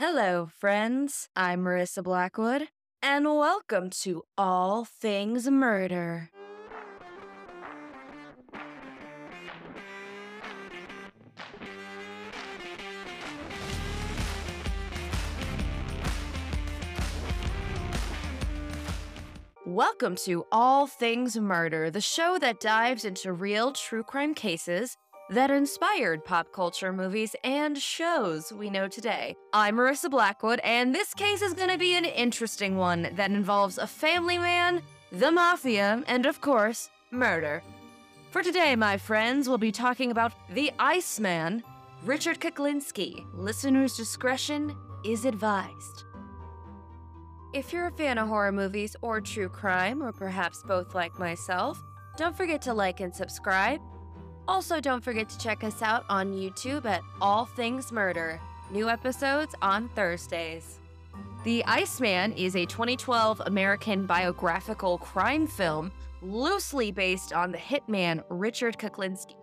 Hello, friends. I'm Marissa Blackwood, and welcome to All Things Murder. Welcome to All Things Murder, the show that dives into real true crime cases that inspired pop culture movies and shows we know today. I'm Marissa Blackwood, and this case is going to be an interesting one that involves a family man, the mafia, and of course, murder. For today, my friends, we'll be talking about the Iceman, Richard Kuklinski. Listener's discretion is advised. If you're a fan of horror movies or true crime, or perhaps both like myself, don't forget to like and subscribe. Also, don't forget to check us out on YouTube at All Things Murder. New episodes on Thursdays. The Iceman is a 2012 American biographical crime film loosely based on the hitman Richard Kuklinski.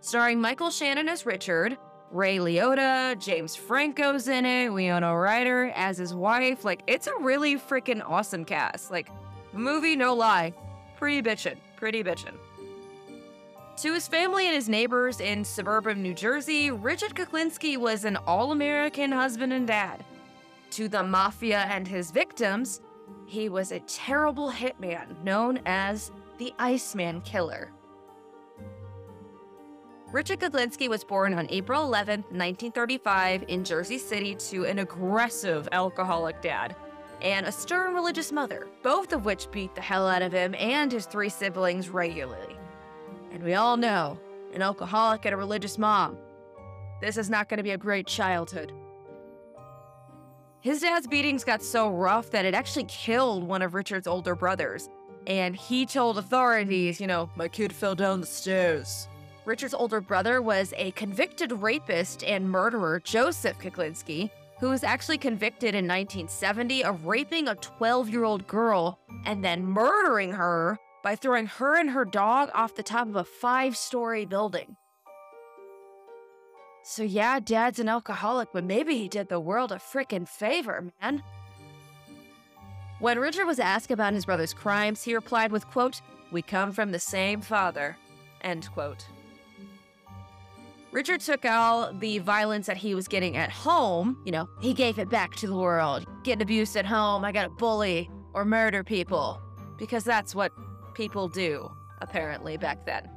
Starring Michael Shannon as Richard, Ray Liotta, James Franco's in it, Winona Ryder as his wife. Like, it's a really freaking awesome cast. Like, movie, no lie. Pretty bitchin', pretty bitchin'. To his family and his neighbors in suburban New Jersey, Richard Kuklinski was an all American husband and dad. To the mafia and his victims, he was a terrible hitman known as the Iceman Killer. Richard Kuklinski was born on April 11, 1935, in Jersey City to an aggressive alcoholic dad and a stern religious mother, both of which beat the hell out of him and his three siblings regularly. And we all know an alcoholic and a religious mom. This is not going to be a great childhood. His dad's beatings got so rough that it actually killed one of Richard's older brothers. And he told authorities, you know, my kid fell down the stairs. Richard's older brother was a convicted rapist and murderer, Joseph Kuklinski, who was actually convicted in 1970 of raping a 12 year old girl and then murdering her by throwing her and her dog off the top of a five story building. So, yeah, dad's an alcoholic, but maybe he did the world a frickin' favor, man. When Richard was asked about his brother's crimes, he replied with, quote, We come from the same father, end quote. Richard took all the violence that he was getting at home, you know, he gave it back to the world. Getting abused at home, I gotta bully or murder people. Because that's what people do, apparently, back then.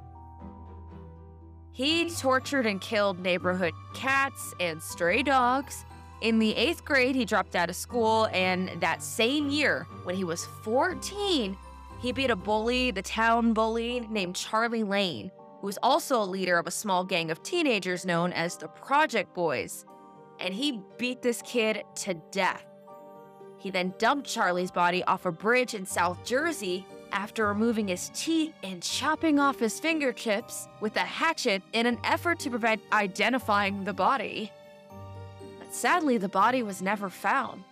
He tortured and killed neighborhood cats and stray dogs. In the eighth grade, he dropped out of school, and that same year, when he was 14, he beat a bully, the town bully, named Charlie Lane, who was also a leader of a small gang of teenagers known as the Project Boys. And he beat this kid to death. He then dumped Charlie's body off a bridge in South Jersey after removing his teeth and chopping off his fingertips with a hatchet in an effort to prevent identifying the body. But sadly, the body was never found.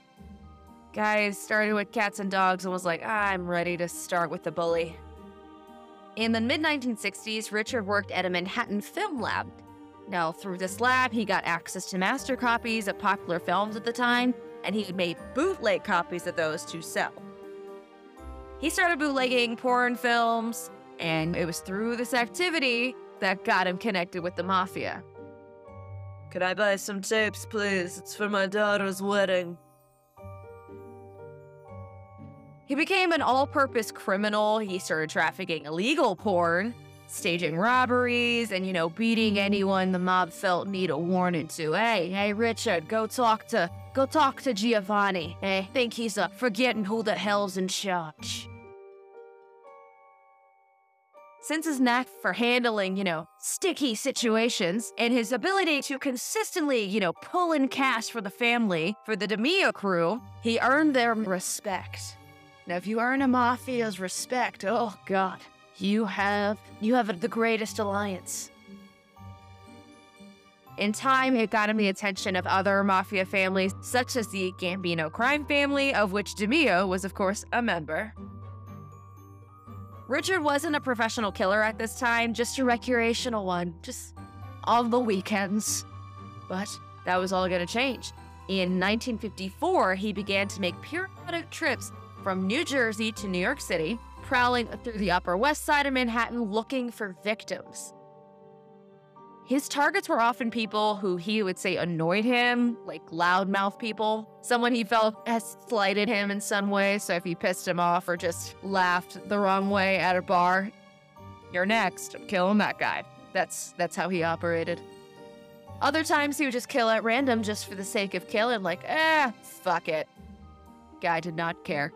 Guys started with cats and dogs and was like, I'm ready to start with the bully. In the mid 1960s, Richard worked at a Manhattan film lab. Now, through this lab, he got access to master copies of popular films at the time, and he made bootleg copies of those to sell. He started bootlegging porn films, and it was through this activity that got him connected with the mafia. Could I buy some tapes, please? It's for my daughter's wedding. He became an all purpose criminal. He started trafficking illegal porn, staging robberies, and, you know, beating anyone the mob felt need a warning to. Hey, hey, Richard, go talk to. Go talk to Giovanni. Hey, think he's uh, forgetting who the hell's in charge. Since his knack for handling, you know, sticky situations and his ability to consistently, you know, pull in cash for the family, for the DeMeo crew, he earned their respect. Now, if you earn a mafia's respect, oh god, you have you have the greatest alliance. In time, it got him the attention of other mafia families, such as the Gambino crime family, of which DeMeo was, of course, a member. Richard wasn't a professional killer at this time, just a recreational one, just on the weekends. But that was all gonna change. In 1954, he began to make periodic trips from New Jersey to New York City, prowling through the Upper West Side of Manhattan looking for victims. His targets were often people who he would say annoyed him, like loudmouth people, someone he felt has slighted him in some way. So if he pissed him off or just laughed the wrong way at a bar, you're next. I'm killing that guy. That's that's how he operated. Other times he would just kill at random just for the sake of killing, like, eh, fuck it. Guy did not care.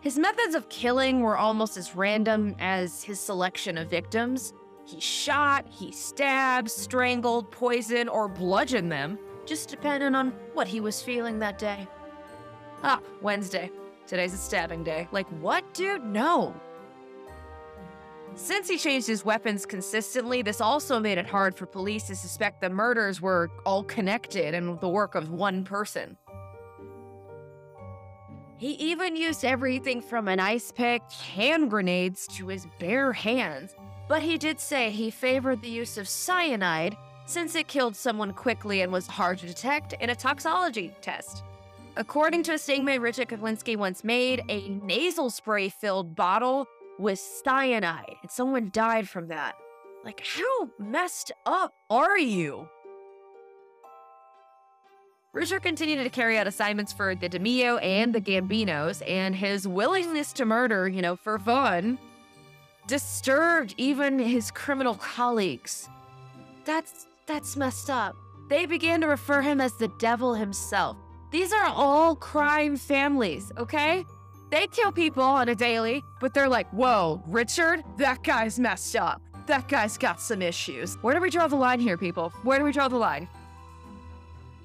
His methods of killing were almost as random as his selection of victims. He shot, he stabbed, strangled, poisoned, or bludgeoned them, just depending on what he was feeling that day. Ah, Wednesday. Today's a stabbing day. Like, what, dude? No. Since he changed his weapons consistently, this also made it hard for police to suspect the murders were all connected and the work of one person. He even used everything from an ice pick, hand grenades, to his bare hands, but he did say he favored the use of cyanide since it killed someone quickly and was hard to detect in a toxology test. According to a statement Richard Kuklinski once made, a nasal spray filled bottle with cyanide, and someone died from that. Like, how messed up are you? Richard continued to carry out assignments for the DeMeo and the Gambinos, and his willingness to murder, you know, for fun, disturbed even his criminal colleagues. That's that's messed up. They began to refer him as the devil himself. These are all crime families, okay? They kill people on a daily, but they're like, whoa, Richard, that guy's messed up. That guy's got some issues. Where do we draw the line here, people? Where do we draw the line?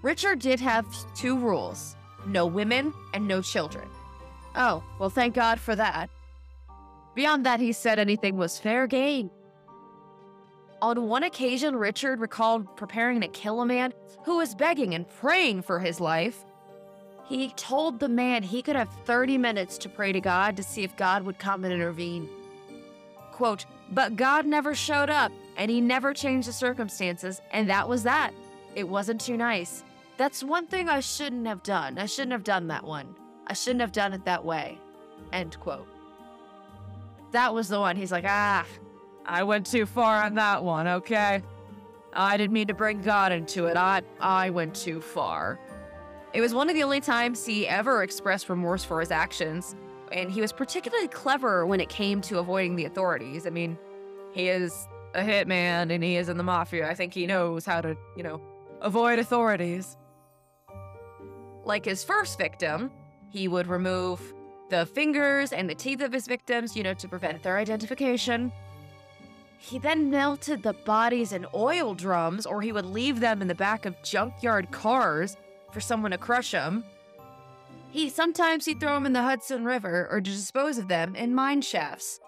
Richard did have two rules no women and no children. Oh, well, thank God for that. Beyond that, he said anything was fair game. On one occasion, Richard recalled preparing to kill a man who was begging and praying for his life. He told the man he could have 30 minutes to pray to God to see if God would come and intervene. Quote, but God never showed up and he never changed the circumstances, and that was that. It wasn't too nice. That's one thing I shouldn't have done. I shouldn't have done that one. I shouldn't have done it that way. End quote. That was the one. He's like, ah, I went too far on that one, okay? I didn't mean to bring God into it. I I went too far. It was one of the only times he ever expressed remorse for his actions, and he was particularly clever when it came to avoiding the authorities. I mean, he is a hitman and he is in the mafia. I think he knows how to, you know, avoid authorities. Like his first victim, he would remove the fingers and the teeth of his victims, you know, to prevent their identification. He then melted the bodies in oil drums, or he would leave them in the back of junkyard cars for someone to crush them. He sometimes he'd throw them in the Hudson River or dispose of them in mine shafts.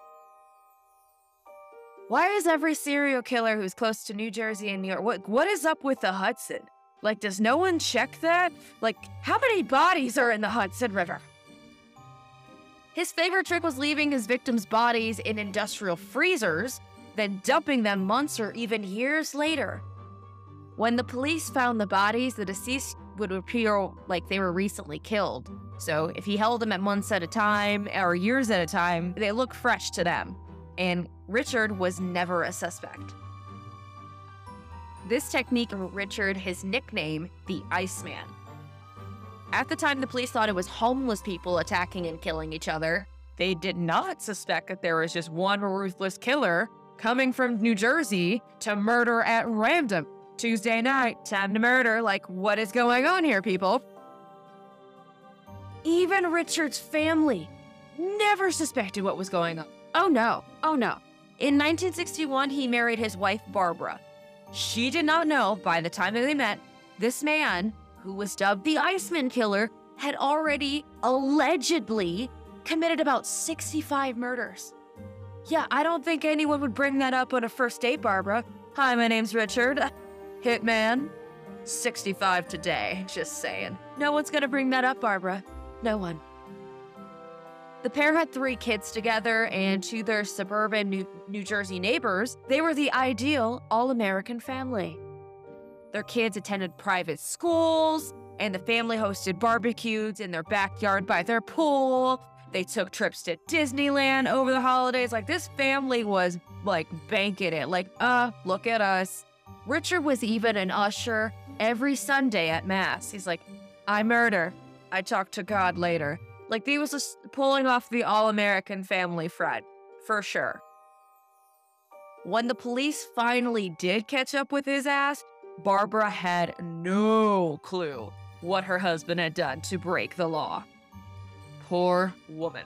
Why is every serial killer who's close to New Jersey and New York? What what is up with the Hudson? Like, does no one check that? Like, how many bodies are in the Hudson River? His favorite trick was leaving his victims' bodies in industrial freezers, then dumping them months or even years later. When the police found the bodies, the deceased would appear like they were recently killed. So if he held them at months at a time or years at a time, they look fresh to them. And Richard was never a suspect. This technique gave Richard his nickname, the Iceman. At the time, the police thought it was homeless people attacking and killing each other. They did not suspect that there was just one ruthless killer coming from New Jersey to murder at random. Tuesday night, time to murder. Like, what is going on here, people? Even Richard's family never suspected what was going on. Oh no, oh no. In 1961, he married his wife, Barbara. She did not know by the time that they met, this man who was dubbed the Iceman Killer, had already allegedly committed about 65 murders. Yeah, I don't think anyone would bring that up on a first date, Barbara. Hi, my name's Richard. Hitman. 65 today, just saying. No one's gonna bring that up, Barbara. No one. The pair had three kids together, and to their suburban New, New Jersey neighbors, they were the ideal all American family. Their kids attended private schools, and the family hosted barbecues in their backyard by their pool. They took trips to Disneyland over the holidays. Like, this family was like banking it. Like, uh, look at us. Richard was even an usher every Sunday at Mass. He's like, I murder. I talk to God later. Like, he was just pulling off the all American family Fred, for sure. When the police finally did catch up with his ass, Barbara had no clue what her husband had done to break the law. Poor woman.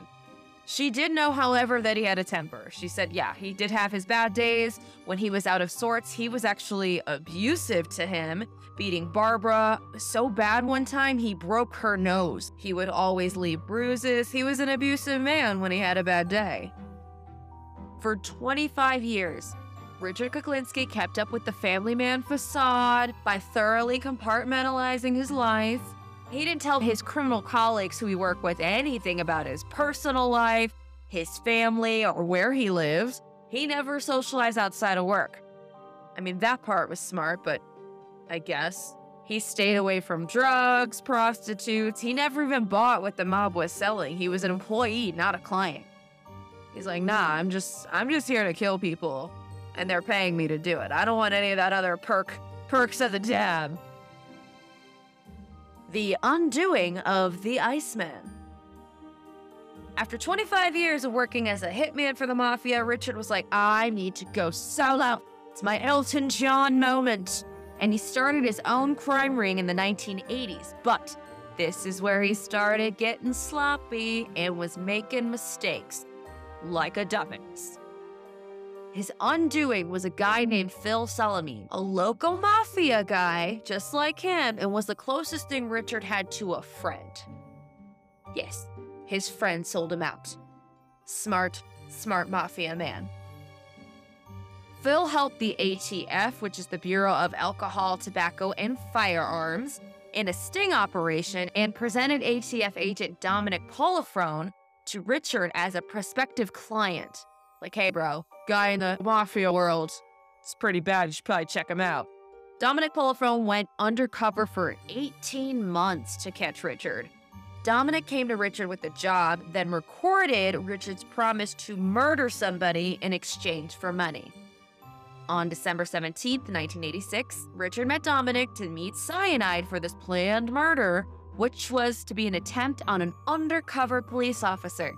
She did know, however, that he had a temper. She said, yeah, he did have his bad days. When he was out of sorts, he was actually abusive to him, beating Barbara so bad one time he broke her nose. He would always leave bruises. He was an abusive man when he had a bad day. For 25 years, Richard Kuklinski kept up with the family man facade by thoroughly compartmentalizing his life he didn't tell his criminal colleagues who he worked with anything about his personal life, his family, or where he lives. He never socialized outside of work. I mean, that part was smart, but I guess. He stayed away from drugs, prostitutes. He never even bought what the mob was selling. He was an employee, not a client. He's like, nah, I'm just I'm just here to kill people. And they're paying me to do it. I don't want any of that other perk perks of the dab. The Undoing of the Iceman. After 25 years of working as a hitman for the Mafia, Richard was like, I need to go solo. It's my Elton John moment. And he started his own crime ring in the 1980s. But this is where he started getting sloppy and was making mistakes, like a dumbass. His undoing was a guy named Phil Solimene, a local mafia guy just like him, and was the closest thing Richard had to a friend. Yes, his friend sold him out. Smart, smart mafia man. Phil helped the ATF, which is the Bureau of Alcohol, Tobacco, and Firearms, in a sting operation and presented ATF agent Dominic Polifrone to Richard as a prospective client. Like, hey, bro, guy in the mafia world. It's pretty bad. You should probably check him out. Dominic Polifrone went undercover for 18 months to catch Richard. Dominic came to Richard with a job, then recorded Richard's promise to murder somebody in exchange for money. On December 17, 1986, Richard met Dominic to meet cyanide for this planned murder, which was to be an attempt on an undercover police officer.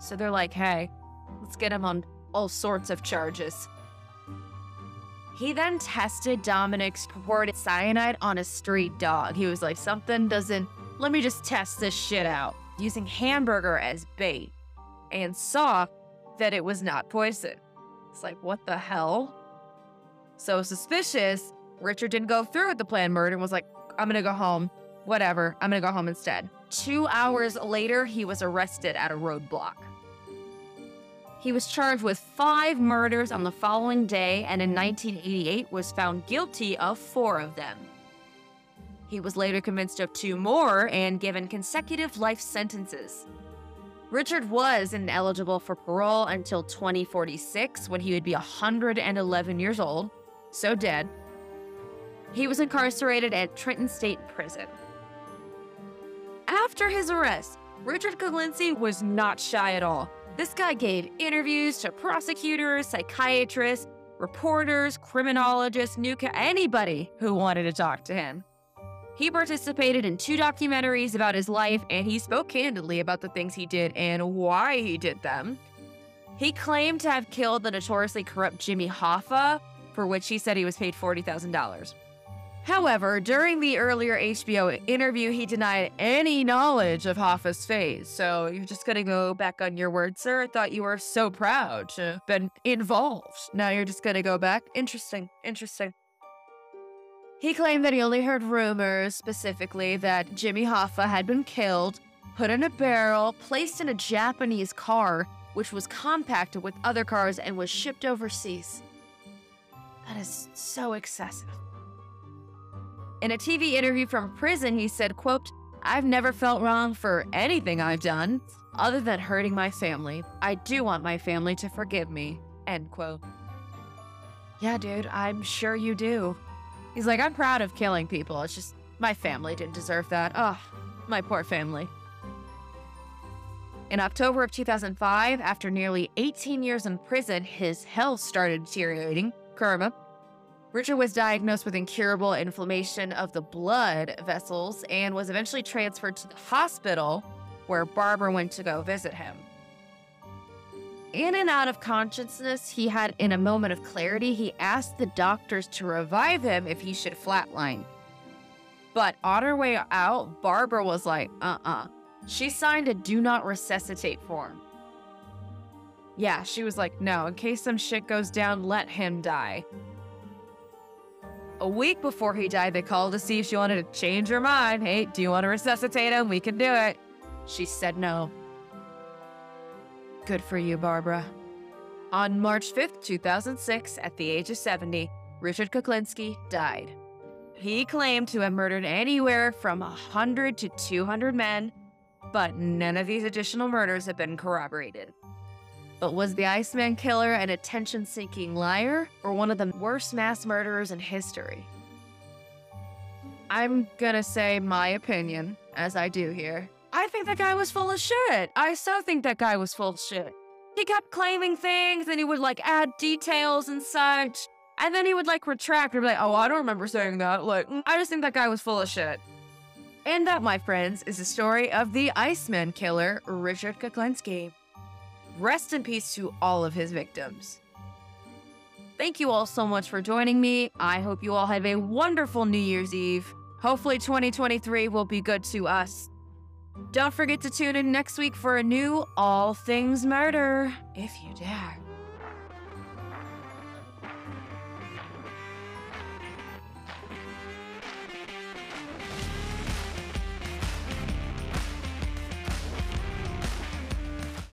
So they're like, hey, get him on all sorts of charges. He then tested Dominic's purported cyanide on a street dog. He was like, something doesn't, let me just test this shit out, using hamburger as bait, and saw that it was not poison. It's like, what the hell? So suspicious, Richard didn't go through with the planned murder and was like, I'm gonna go home. Whatever, I'm gonna go home instead. Two hours later, he was arrested at a roadblock. He was charged with five murders on the following day and in 1988 was found guilty of four of them. He was later convinced of two more and given consecutive life sentences. Richard was ineligible for parole until 2046 when he would be 111 years old, so dead. He was incarcerated at Trenton State Prison. After his arrest, Richard Kuklinski was not shy at all. This guy gave interviews to prosecutors, psychiatrists, reporters, criminologists, new anybody who wanted to talk to him. He participated in two documentaries about his life and he spoke candidly about the things he did and why he did them. He claimed to have killed the notoriously corrupt Jimmy Hoffa, for which he said he was paid $40,000. However, during the earlier HBO interview, he denied any knowledge of Hoffa's fate. So you're just gonna go back on your word, sir? I thought you were so proud to have been involved. Now you're just gonna go back? Interesting, interesting. He claimed that he only heard rumors, specifically that Jimmy Hoffa had been killed, put in a barrel, placed in a Japanese car, which was compacted with other cars and was shipped overseas. That is so excessive. In a TV interview from prison, he said, quote, I've never felt wrong for anything I've done other than hurting my family. I do want my family to forgive me. End quote. Yeah, dude, I'm sure you do. He's like, I'm proud of killing people. It's just my family didn't deserve that. Oh, my poor family. In October of 2005, after nearly 18 years in prison, his health started deteriorating. Karma. Richard was diagnosed with incurable inflammation of the blood vessels and was eventually transferred to the hospital where Barbara went to go visit him. In and out of consciousness, he had, in a moment of clarity, he asked the doctors to revive him if he should flatline. But on her way out, Barbara was like, uh uh She signed a do not resuscitate form. Yeah, she was like, no, in case some shit goes down, let him die. A week before he died, they called to see if she wanted to change her mind. Hey, do you want to resuscitate him? We can do it. She said no. Good for you, Barbara. On March 5th, 2006, at the age of 70, Richard Kuklinski died. He claimed to have murdered anywhere from 100 to 200 men, but none of these additional murders have been corroborated. But was the Iceman killer an attention seeking liar or one of the worst mass murderers in history? I'm gonna say my opinion, as I do here. I think that guy was full of shit. I so think that guy was full of shit. He kept claiming things and he would like add details and such. And then he would like retract and be like, oh, I don't remember saying that. Like, mm, I just think that guy was full of shit. And that, my friends, is the story of the Iceman killer, Richard Kuklinski. Rest in peace to all of his victims. Thank you all so much for joining me. I hope you all have a wonderful New Year's Eve. Hopefully, 2023 will be good to us. Don't forget to tune in next week for a new All Things Murder, if you dare.